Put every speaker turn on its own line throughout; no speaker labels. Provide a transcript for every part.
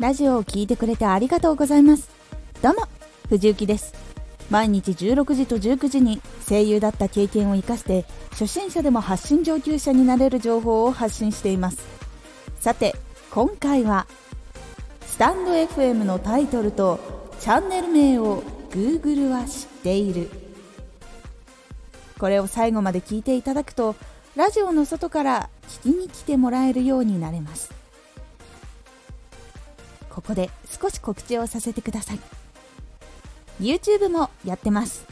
ラジオを聴いてくれてありがとうございます。どうも藤幸です。毎日16時と19時に声優だった経験を生かして初心者でも発信上級者になれる情報を発信しています。さて今回はスタンド FM のタイトルとチャンネル名を Google は知っている。これを最後まで聞いていただくとラジオの外から聞きに来てもらえるようになれます。こで少し告知をさせてください。YouTube もやってます。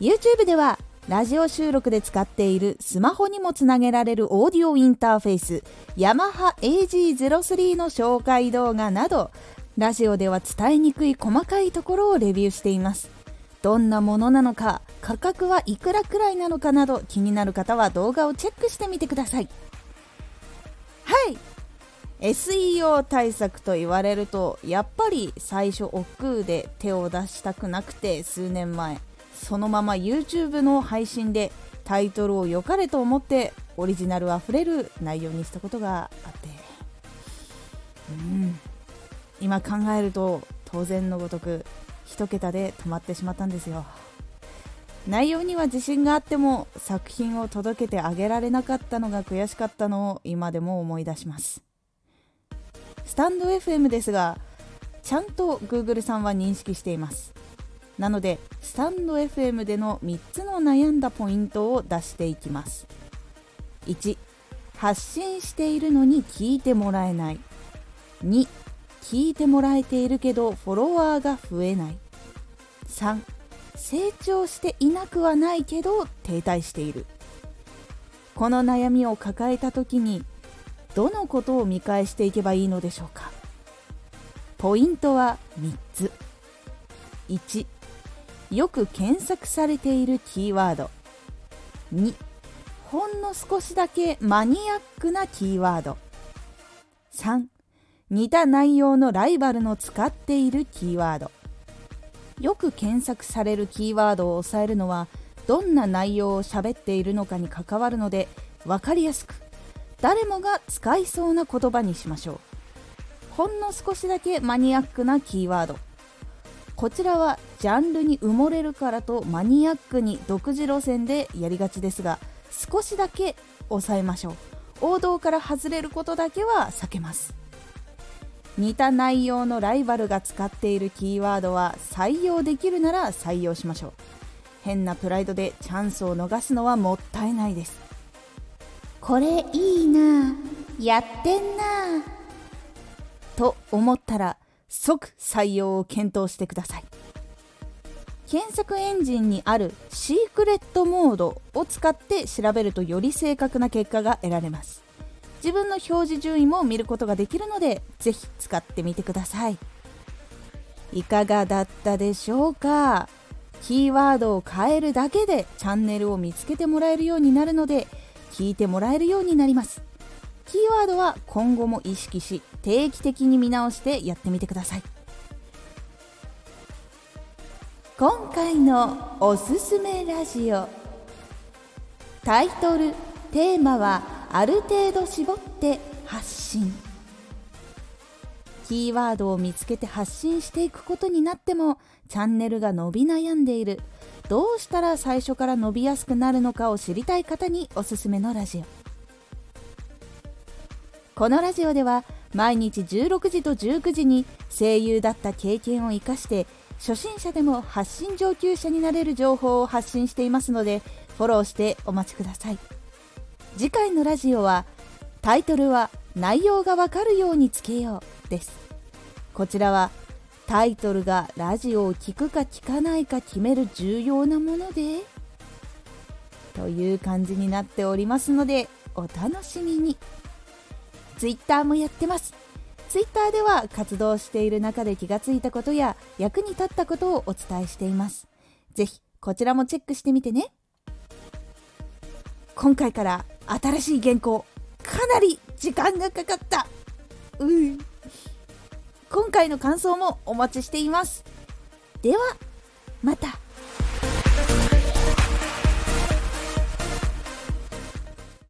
YouTube ではラジオ収録で使っているスマホにもつなげられるオーディオインターフェースヤマハ AG03 の紹介動画などラジオでは伝えにくい細かいところをレビューしています。どんなものなのか価格はいくらくらいなのかなど気になる方は動画をチェックしてみてください。SEO 対策と言われるとやっぱり最初億劫で手を出したくなくて数年前そのまま YouTube の配信でタイトルを良かれと思ってオリジナルあふれる内容にしたことがあって。うん。今考えると当然のごとく1桁で止まってしまったんですよ。内容には自信があっても作品を届けてあげられなかったのが悔しかったのを今でも思い出します。スタンド FM ですがちゃんと Google さんは認識しています。なのでスタンド FM での3つの悩んだポイントを出していきます。1発信しているのに聞いてもらえない。2聞いてもらえているけどフォロワーが増えない。3成長していなくはないけど停滞している。この悩みを抱えた時にどのことを見返していけばいいのでしょうか？ポイントは3つ。1よく検索されているキーワード。2ほんの少しだけマニアックなキーワード。3似た内容のライバルの使っているキーワード。よく検索されるキーワードを抑えるのはどんな内容を喋っているのかに関わるので分かりやすく誰もが使いそうな言葉にしましょう。ほんの少しだけマニアックなキーワード。こちらはジャンルに埋もれるからとマニアックに独自路線でやりがちですが少しだけ抑えましょう。王道から外れることだけは避けます。似た内容のライバルが使っているキーワードは採用できるなら採用しましょう。変なプライドでチャンスを逃すのはもったいないです。これいいなやってんなと思ったら即採用を検討してください。検索エンジンにあるシークレットモードを使って調べるとより正確な結果が得られます。自分の表示順位も見ることができるのでぜひ使ってみてください。いかがだったでしょうか？キーワードを変えるだけでチャンネルを見つけてもらえるようになるので聞いてもらえるようになります。キーワードは今後も意識し定期的に見直してやってみてください。今回のおすすめラジオ。タイトルテーマはある程度絞って発信。キーワードを見つけて発信していくことになってもチャンネルが伸び悩んでいる。どうしたら最初から伸びやすくなるのかを知りたい方におすすめのラジオ。このラジオでは毎日16時と19時に声優だった経験を生かして初心者でも発信上級者になれる情報を発信していますのでフォローしてお待ちください。次回のラジオはタイトルは内容がわかるようにつけようです。こちらはタイトルがラジオを聴くか聞かないか決める重要なものでという感じになっておりますのでお楽しみに。Twitter もやってます。Twitter では活動している中で気がついたことや役に立ったことをお伝えしています。ぜひこちらもチェックしてみてね。今回から新しい原稿かなり時間がかかった。うん。今回の感想もお待ちしています。ではまた。